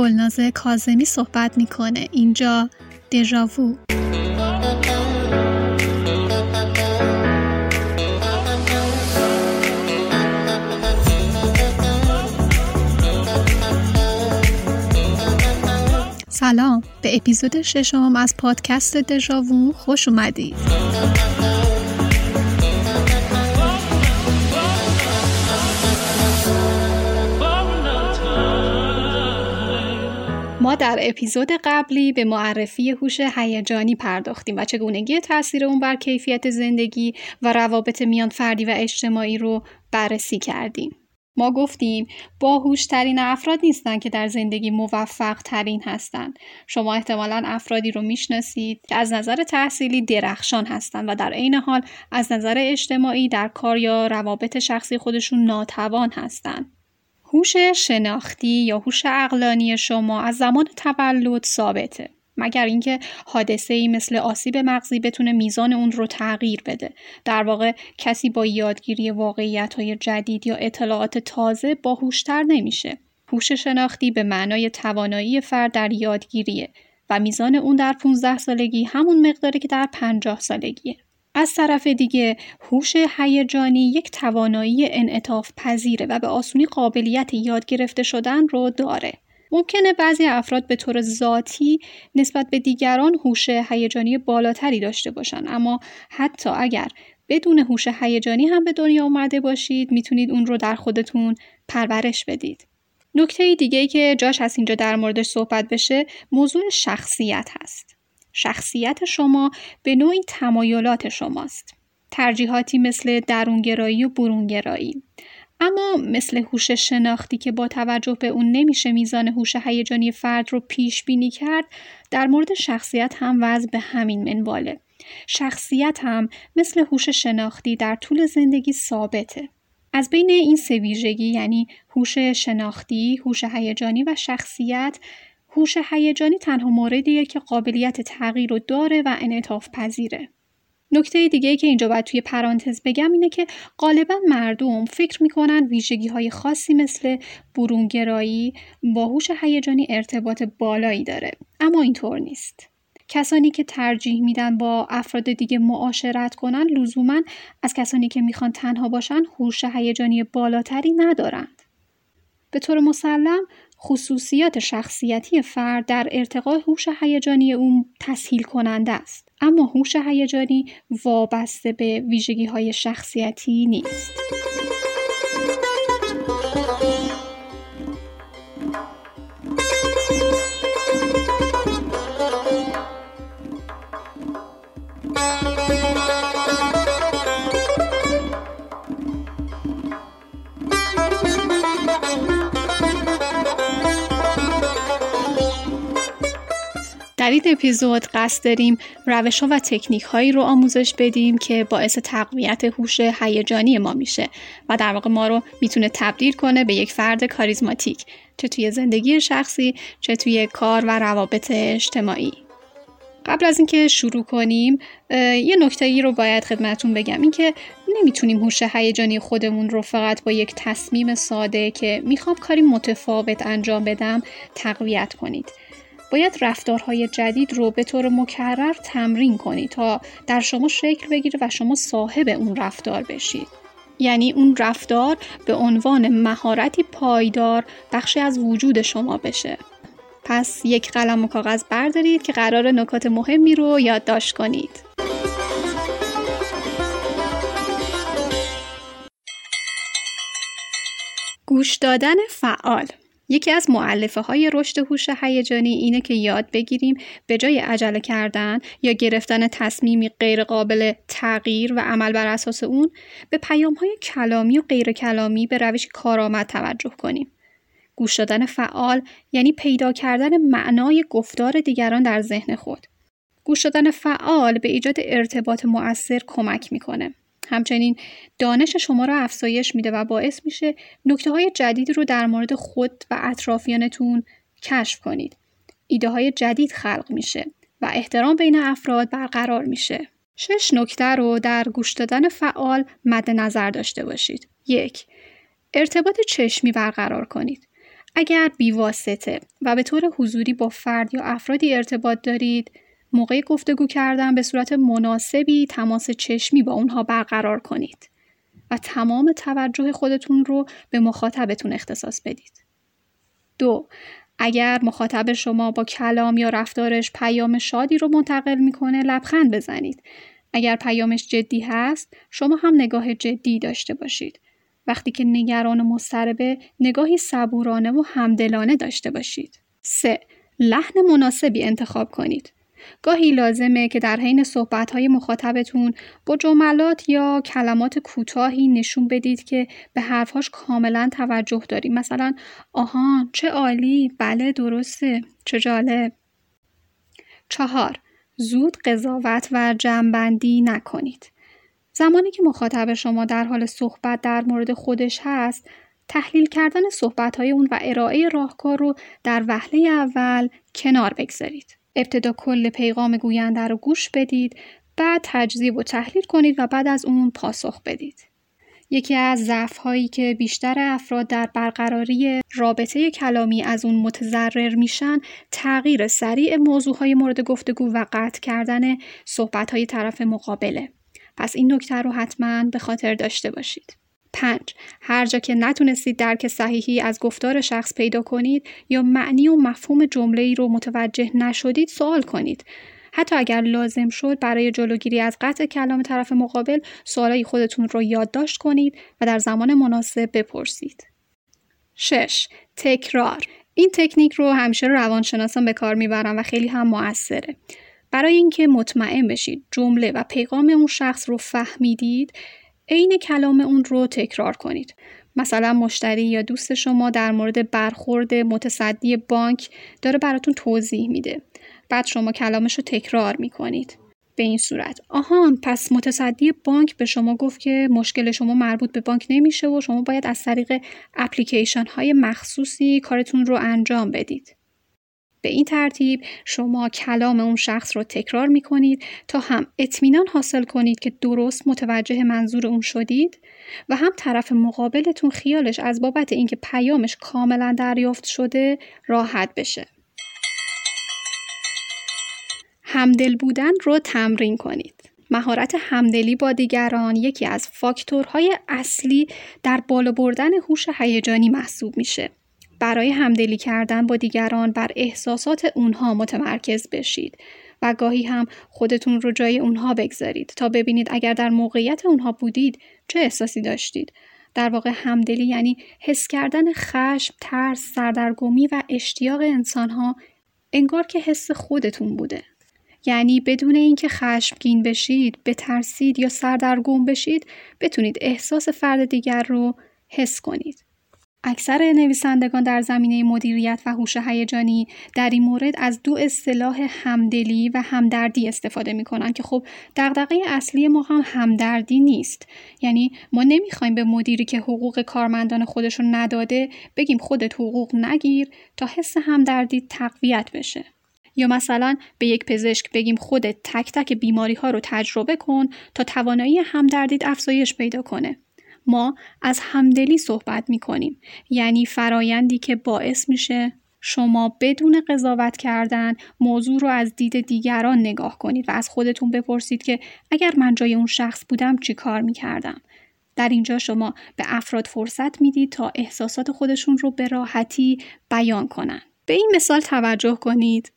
گلناز کازمی صحبت می‌کنه. اینجا دژاوو سلام. به اپیزود ششم از پادکست دژاوو خوش اومدید. ما در اپیزود قبلی به معرفی هوش هیجانی پرداختیم و چگونگی تاثیر اون بر کیفیت زندگی و روابط میان فردی و اجتماعی رو بررسی کردیم. ما گفتیم باهوشترین افراد نیستن که در زندگی موفق ترین هستند. شما احتمالا افرادی رو می‌شناسید که از نظر تحصیلی درخشان هستند و در عین حال از نظر اجتماعی در کار یا روابط شخصی خودشون ناتوان هستند. هوش شناختی یا هوش عقلانی شما از زمان تولد ثابته مگر اینکه حادثه ای مثل آسیب مغزی بتونه میزان اون رو تغییر بده. در واقع کسی با یادگیری واقعیت های جدید یا اطلاعات تازه باهوشتر نمیشه. هوش شناختی به معنای توانایی فرد در یادگیریه و میزان اون در 15 سالگی همون مقداری که در 50 سالگیه. از طرف دیگه هوش هیجانی یک توانایی انعطاف پذیره و به آسونی قابلیت یاد گرفته شدن رو داره. ممکنه بعضی افراد به طور ذاتی نسبت به دیگران هوش هیجانی بالاتری داشته باشن اما حتی اگر بدون هوش هیجانی هم به دنیا اومده باشید می‌تونید اون رو در خودتون پرورش بدید. نکته دیگه ای که جاش از اینجا در موردش صحبت بشه موضوع شخصیت هست. شخصیت شما به نوعی تمایلات شماست. ترجیحاتی مثل درونگرایی و برونگرایی. اما مثل هوش شناختی که با توجه به اون نمیشه میزان هوش هیجانی فرد رو پیش بینی کرد در مورد شخصیت هم وضع به همین منواله شخصیت هم مثل هوش شناختی در طول زندگی ثابته از بین این سه ویژگی یعنی هوش شناختی، هوش هیجانی و شخصیت هوش هیجانی تنها موردیه که قابلیت تغییر رو داره و انعطاف پذیره. نکته دیگه که اینجا باید توی پرانتز بگم اینه که غالبا مردم فکر می‌کنن ویژگی های خاصی مثل برونگرایی با هوش هیجانی ارتباط بالایی داره اما اینطور نیست کسانی که ترجیح میدن با افراد دیگه معاشرت کنن لزوما از کسانی که می‌خوان تنها باشن هوش هیجانی بالاتری ندارند به طور مسلم خصوصیات شخصیتی فرد در ارتقاء هوش هیجانی اون تسهیل کننده است. اما هوش هیجانی وابسته به ویژگی های شخصیتی نیست. در این اپیزود قصد داریم روش ها و تکنیک هایی رو آموزش بدیم که باعث تقویت هوش هیجانی ما میشه و در واقع ما رو می‌تونه تبدیل کنه به یک فرد کاریزماتیک چه توی زندگی شخصی چه توی کار و روابط اجتماعی. قبل از اینکه شروع کنیم یه نکته ای رو باید خدمتون بگم. اینکه نمی‌تونیم هوش هیجانی خودمون رو فقط با یک تصمیم ساده که می‌خوام کاری متفاوت انجام بدم تقویت کنید. باید رفتارهای جدید رو به طور مکرر تمرین کنید تا در شما شکل بگیره و شما صاحب اون رفتار بشید یعنی اون رفتار به عنوان مهارتی پایدار بخشی از وجود شما بشه. پس یک قلم و کاغذ بردارید که قرار نکات مهمی رو یادداشت کنید. گوش دادن فعال یکی از معلفه های رشد هوش هیجانی اینه که یاد بگیریم به جای عجله کردن یا گرفتن تصمیمی غیرقابل تغییر و عمل بر اساس اون به پیام های کلامی و غیر کلامی به روش کارآمد توجه کنیم. گوش دادن فعال یعنی پیدا کردن معنای گفتار دیگران در ذهن خود. گوش دادن فعال به ایجاد ارتباط مؤثر کمک می‌کنه. همچنین دانش شما را افزایش میده و باعث میشه نکته های جدیدی رو در مورد خود و اطرافیانتون کشف کنید. ایده های جدید خلق میشه و احترام بین افراد برقرار میشه. شش نکته رو در گوش دادن فعال مد نظر داشته باشید. یک ارتباط چشمی برقرار کنید. اگر بیواسطه و به طور حضوری با فرد یا افرادی ارتباط دارید موقع گفتگو کردن به صورت مناسبی تماس چشمی با اونها برقرار کنید و تمام توجه خودتون رو به مخاطبتون اختصاص بدید. دو اگر مخاطب شما با کلام یا رفتارش پیام شادی رو منتقل می‌کنه لبخند بزنید. اگر پیامش جدی هست شما هم نگاه جدی داشته باشید. وقتی که نگران و مضطربه نگاهی صبورانه و همدلانه داشته باشید. 3. لحن مناسبی انتخاب کنید. گاهی لازمه که در حین صحبت‌های مخاطبتون با جملات یا کلمات کوتاهی نشون بدید که به حرفهاش کاملا توجه داریم. مثلا آهان چه عالی بله درسته چه جالب چهار زود قضاوت و جمعبندی نکنید. زمانی که مخاطب شما در حال صحبت در مورد خودش هست تحلیل کردن صحبت‌های اون و ارائه راهکار رو در وهله اول کنار بگذارید. ابتدا کل پیغام گوینده رو گوش بدید بعد تجزیه و تحلیل کنید و بعد از اون پاسخ بدید. یکی از ضعف هایی که بیشتر افراد در برقراری رابطه کلامی از اون متضرر میشن تغییر سریع موضوع های مورد گفتگو و قطع کردن صحبت های طرف مقابله. پس این نکته رو حتما به خاطر داشته باشید. 5. هر جا که نتونستید درک صحیحی از گفتار شخص پیدا کنید یا معنی و مفهوم جمله ای رو متوجه نشدید سوال کنید. حتی اگر لازم شد برای جلوگیری از قطع کلام طرف مقابل سوالای خودتون رو یادداشت کنید و در زمان مناسب بپرسید. 6. تکرار این تکنیک رو همیشه روانشناسان به کار می‌برن و خیلی هم موثره. برای اینکه مطمئن بشید جمله و پیغام اون شخص رو فهمیدید عین کلام اون رو تکرار کنید. مثلا مشتری یا دوست شما در مورد برخورد متصدی بانک داره براتون توضیح میده. بعد شما کلامش رو تکرار می‌کنید. به این صورت آهان پس متصدی بانک به شما گفت که مشکل شما مربوط به بانک نمیشه و شما باید از طریق اپلیکیشن های مخصوصی کارتون رو انجام بدید. به این ترتیب شما کلام اون شخص رو تکرار می کنید تا هم اطمینان حاصل کنید که درست متوجه منظور اون شدید و هم طرف مقابلتون خیالش از بابت اینکه پیامش کاملا دریافت شده راحت بشه. همدل بودن رو تمرین کنید. مهارت همدلی با دیگران یکی از فاکتورهای اصلی در بالا بردن هوش هیجانی محسوب میشه. برای همدلی کردن با دیگران بر احساسات اونها متمرکز بشید و گاهی هم خودتون رو جای اونها بگذارید تا ببینید اگر در موقعیت اونها بودید چه احساسی داشتید. در واقع همدلی یعنی حس کردن خشم، ترس، سردرگمی و اشتیاق انسانها انگار که حس خودتون بوده. یعنی بدون اینکه خشمگین بشید، بترسید یا سردرگم بشید، بتونید احساس فرد دیگر رو حس کنید. اکثر نویسندگان در زمینه مدیریت و هوش هیجانی در این مورد از دو اصطلاح همدلی و همدردی استفاده می‌کنن که خب دغدغه اصلی ما هم همدردی نیست. یعنی ما نمی‌خوایم به مدیری که حقوق کارمندان خودش رو نداده بگیم خودت حقوق نگیر تا حس همدردی تقویت بشه. یا مثلا به یک پزشک بگیم خودت تک تک بیماری ها رو تجربه کن تا توانایی همدردیت افزایش پیدا کنه. ما از همدلی صحبت می کنیم یعنی فرایندی که باعث میشه شما بدون قضاوت کردن موضوع رو از دید دیگران نگاه کنید و از خودتون بپرسید که اگر من جای اون شخص بودم چی کار می کردم. در اینجا شما به افراد فرصت می‌دید تا احساسات خودشون رو به راحتی بیان کنن. به این مثال توجه کنید.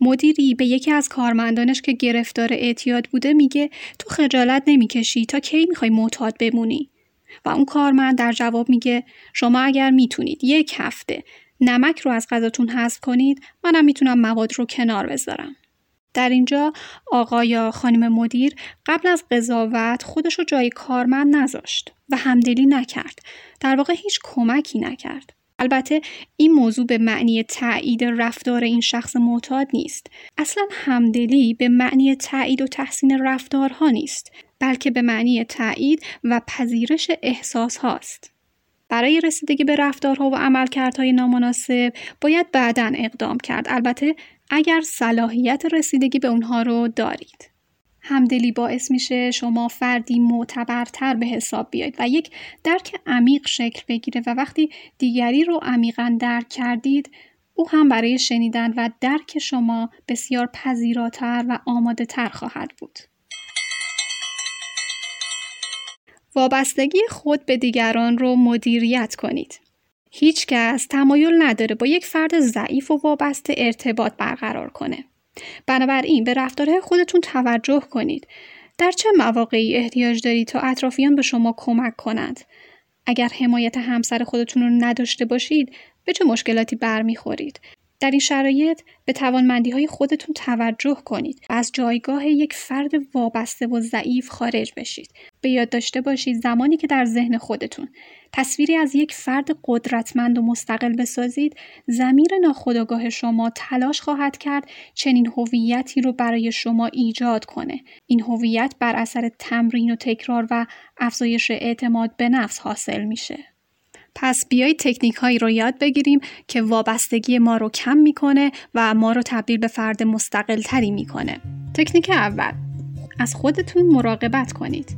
مدیری به یکی از کارمندانش که گرفتار اعتیاد بوده میگه تو خجالت نمی‌کشی تا کی می‌خوای معتاد بمونی و اون کارمند در جواب میگه شما اگر می‌تونید یک هفته نمک رو از غذاتون حذف کنید منم می‌تونم مواد رو کنار بذارم. در اینجا آقا یا خانم مدیر قبل از قضاوت خودش رو جای کارمند نذاشت و همدلی نکرد. در واقع هیچ کمکی نکرد. البته این موضوع به معنی تایید رفتار این شخص معتاد نیست اصلا همدلی به معنی تایید و تحسین رفتارها نیست بلکه به معنی تایید و پذیرش احساس هاست. برای رسیدگی به رفتارها و عملکردهای نامناسب باید بعدا اقدام کرد البته اگر صلاحیت رسیدگی به اونها رو دارید. همدلی باعث میشه شما فردی معتبرتر به حساب بیاید و یک درک عمیق شکل بگیره و وقتی دیگری رو عمیقا درک کردید او هم برای شنیدن و درک شما بسیار پذیراتر و آماده تر خواهد بود. وابستگی خود به دیگران رو مدیریت کنید. هیچ کس تمایل نداره با یک فرد ضعیف و وابسته ارتباط برقرار کنه. بنابراین به رفتارهای خودتون توجه کنید. در چه مواقعی احتیاج دارید تا اطرافیان به شما کمک کنند؟ اگر حمایت همسر خودتون رو نداشته باشید به چه مشکلاتی برمیخورید در این شرایط به توانمندی های خودتون توجه کنید. و از جایگاه یک فرد وابسته و ضعیف خارج بشید. به یاد داشته باشید زمانی که در ذهن خودتون تصویری از یک فرد قدرتمند و مستقل بسازید زمیر ناخودآگاه شما تلاش خواهد کرد چنین هویتی رو برای شما ایجاد کنه. این هویت بر اثر تمرین و تکرار و افزایش اعتماد به نفس حاصل میشه. پس بیای تکنیک هایی رو یاد بگیریم که وابستگی ما رو کم می‌کنه و ما رو تبدیل به فرد مستقل تری می‌کنه. تکنیک اول از خودتون مراقبت کنید.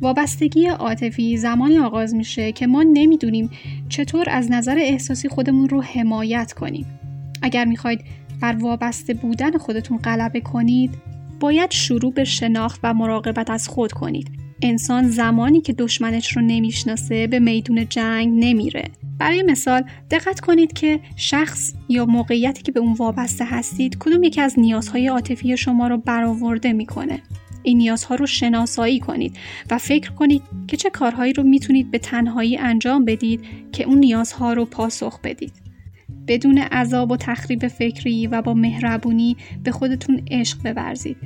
وابستگی عاطفی زمانی آغاز میشه که ما نمی‌دونیم چطور از نظر احساسی خودمون رو حمایت کنیم. اگر می‌خواید بر وابسته بودن خودتون غلبه کنید، باید شروع به شناخت و مراقبت از خود کنید انسان زمانی که دشمنش رو نمی‌شناسه به میدون جنگ نمیره. برای مثال دقت کنید که شخص یا موقعیتی که به اون وابسته هستید کدوم یکی از نیازهای عاطفی شما رو برآورده می‌کنه. این نیازها رو شناسایی کنید و فکر کنید که چه کارهایی رو می‌تونید به تنهایی انجام بدید که اون نیازها رو پاسخ بدید. بدون عذاب و تخریب فکری و با مهربونی به خودتون عشق بورزید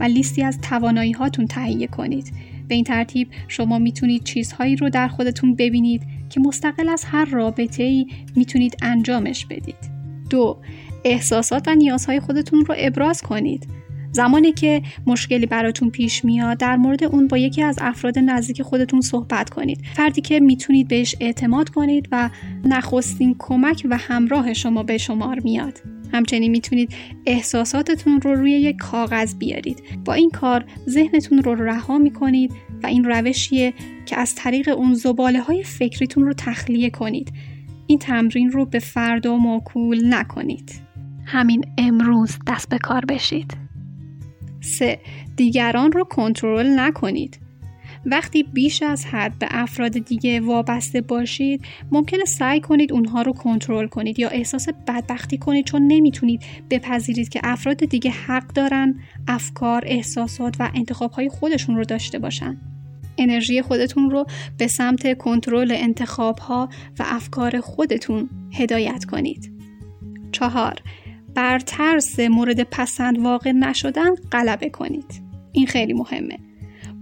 و لیستی از توانایی هاتون تهیه کنید. به این ترتیب شما می‌تونید چیزهایی رو در خودتون ببینید که مستقل از هر رابطه ای می‌تونید انجامش بدید. دو احساسات و نیازهای خودتون رو ابراز کنید. زمانی که مشکلی براتون پیش میاد در مورد اون با یکی از افراد نزدیک خودتون صحبت کنید فردی که می‌تونید بهش اعتماد کنید و نخستین کمک و همراه شما به شمار میاد همچنین می‌تونید احساساتتون رو روی یک کاغذ بیارید. با این کار ذهنتون رو رها می‌کنید و این روشیه که از طریق اون زباله های فکریتون رو تخلیه کنید. این تمرین رو به فردا موکول نکنید. همین امروز دست به کار بشید. 3. دیگران رو کنترل نکنید. وقتی بیش از حد به افراد دیگه وابسته باشید ممکنه سعی کنید اونها رو کنترل کنید یا احساس بدبختی کنید چون نمی‌تونید بپذیرید که افراد دیگه حق دارن افکار، احساسات و انتخابهای خودشون رو داشته باشن. انرژی خودتون رو به سمت کنترل انتخابها و افکار خودتون هدایت کنید. چهار بر ترس مورد پسند واقع نشدن غلبه کنید. این خیلی مهمه.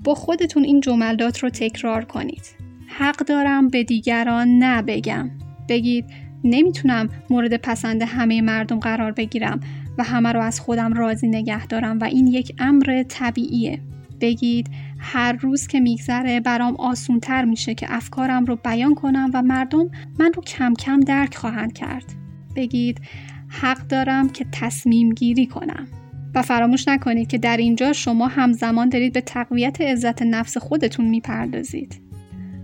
با خودتون این جملات رو تکرار کنید. حق دارم به دیگران نبگم. بگید نمی‌تونم مورد پسند همه مردم قرار بگیرم و همه رو از خودم راضی نگه دارم و این یک امر طبیعیه. بگید هر روز که میگذره برام آسونتر میشه که افکارم رو بیان کنم و مردم من رو کم کم درک خواهند کرد. بگید حق دارم که تصمیم گیری کنم. و فراموش نکنید که در اینجا شما همزمان دارید به تقویت عزت نفس خودتون می‌پردازید.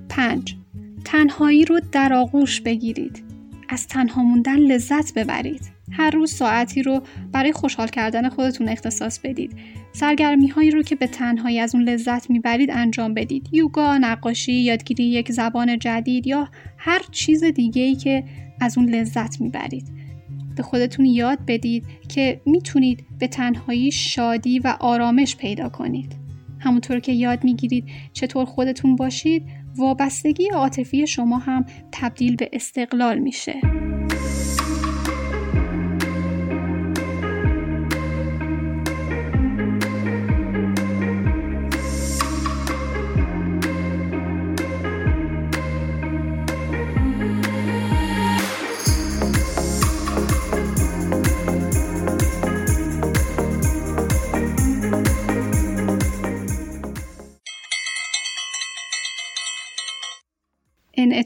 5. تنهایی رو در آغوش بگیرید. از تنها موندن لذت ببرید. هر روز ساعتی رو برای خوشحال کردن خودتون اختصاص بدید. سرگرمی هایی رو که به تنهایی از اون لذت می‌برید انجام بدید. یوگا، نقاشی، یادگیری یک زبان جدید یا هر چیز دیگه ای که از اون لذت می‌برید. به خودتون یاد بدید که می‌تونید به تنهایی شادی و آرامش پیدا کنید. همونطور که یاد می‌گیرید چطور خودتون باشید وابستگی عاطفی شما هم تبدیل به استقلال میشه.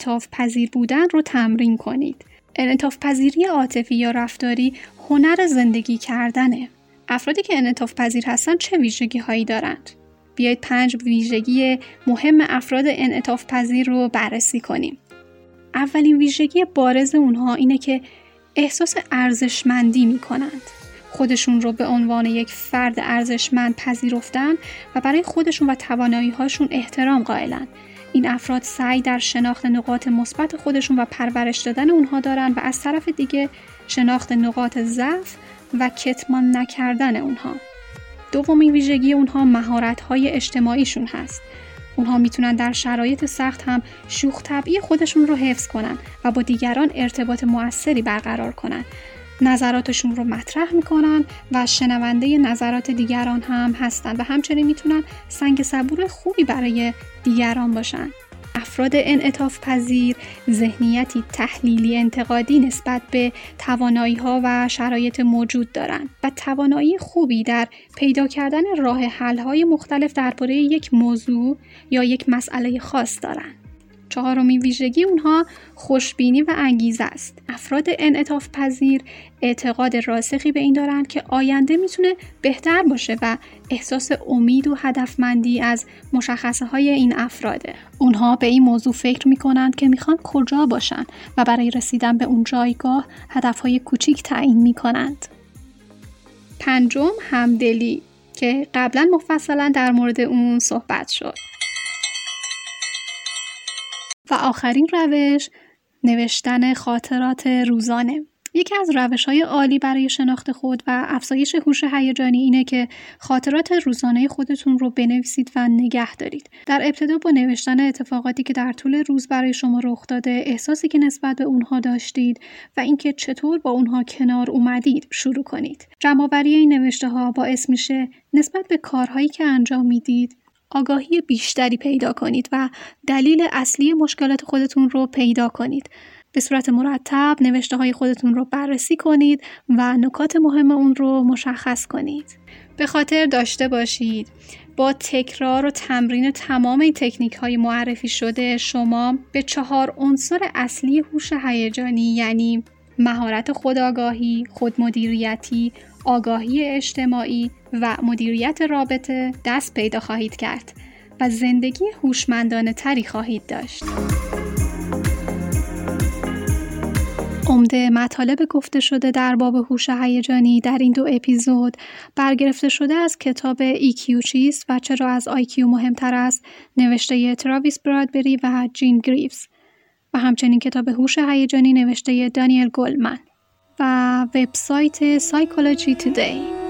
انعطاف پذیر بودن رو تمرین کنید. انعطاف پذیری عاطفی یا رفتاری هنر زندگی کردنه. افرادی که انعطاف پذیر هستن چه ویژگی هایی دارند بیایید پنج ویژگی مهم افراد انعطاف پذیر رو بررسی کنیم اولین ویژگی بارز اونها اینه که احساس ارزشمندی می کنند. خودشون رو به عنوان یک فرد ارزشمند پذیرفتن و برای خودشون و توانایی هاشون احترام قائلن. این افراد سعی در شناخت نقاط مثبت خودشون و پرورش دادن اونها دارن و از طرف دیگه شناخت نقاط ضعف و کتمان نکردن اونها. دومین ویژگی اونها مهارت های اجتماعیشون هست. اونها می‌تونن در شرایط سخت هم شوخ طبعی خودشون رو حفظ کنن و با دیگران ارتباط موثری برقرار کنن. نظراتشون رو مطرح می‌کنن و شنونده نظرات دیگران هم هستن و همچنین می‌تونن سنگ صبور خوبی برای دیگران باشن. افراد انعطاف پذیر ذهنیتی تحلیلی انتقادی نسبت به توانایی ها و شرایط موجود دارند و توانایی خوبی در پیدا کردن راه حل های مختلف درباره یک موضوع یا یک مسئله خاص دارند. چهارمین ویژگی اونها خوشبینی و انگیزه است. افراد انعطاف پذیر اعتقاد راسخی به این دارند که آینده می‌تونه بهتر باشه و احساس امید و هدفمندی از مشخصه های این افراده. اونها به این موضوع فکر می‌کنند که می‌خوان کجا باشن و برای رسیدن به اون جایگاه هدفهای کوچیک تعیین می‌کنند. پنجم همدلی که قبلا مفصلا در مورد اون صحبت شد. و آخرین روش نوشتن خاطرات روزانه یکی از روش های عالی برای شناخت خود و افزایش هوش هیجانی اینه که خاطرات روزانه خودتون رو بنویسید و نگه دارید. در ابتدا با نوشتن اتفاقاتی که در طول روز برای شما رخ داده، احساسی که نسبت به اونها داشتید و اینکه چطور با اونها کنار اومدید شروع کنید. جمعآوری این نوشته ها باعث میشه نسبت به کارهایی که انجام می‌دید آگاهی بیشتری پیدا کنید و دلیل اصلی مشکلات خودتون رو پیدا کنید. به صورت مرتب نوشته های خودتون رو بررسی کنید و نکات مهم اون رو مشخص کنید. به خاطر داشته باشید با تکرار و تمرین تمام این تکنیک های معرفی شده شما به چهار عنصر اصلی هوش هیجانی یعنی مهارت خودآگاهی، خودمدیریتی، آگاهی اجتماعی و مدیریت رابطه دست پیدا خواهید کرد و زندگی هوشمندانه تری خواهید داشت. عمده مطالب گفته شده در باب هوش هیجانی در این دو اپیزود برگرفته شده از کتاب EQ چیست و چرا از IQ مهمتر است نوشته تراویس برادبری و جین گریفز و همچنین کتاب هوش هیجانی نوشته دانیل گلمن و وبسایت سایکولوژی تودی.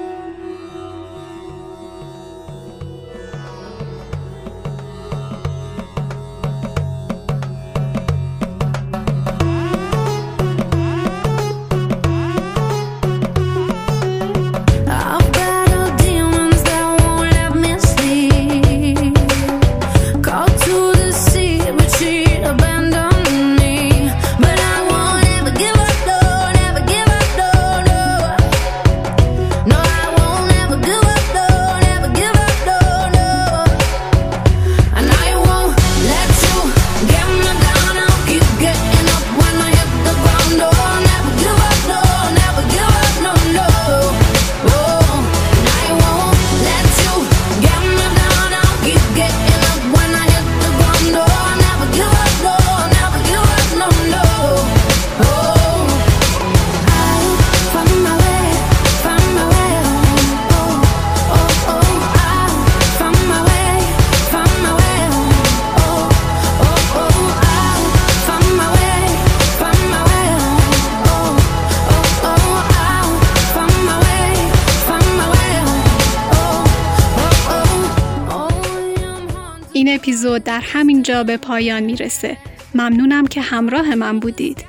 اپیزود در همین جا به پایان می‌رسه. ممنونم که همراه من بودید.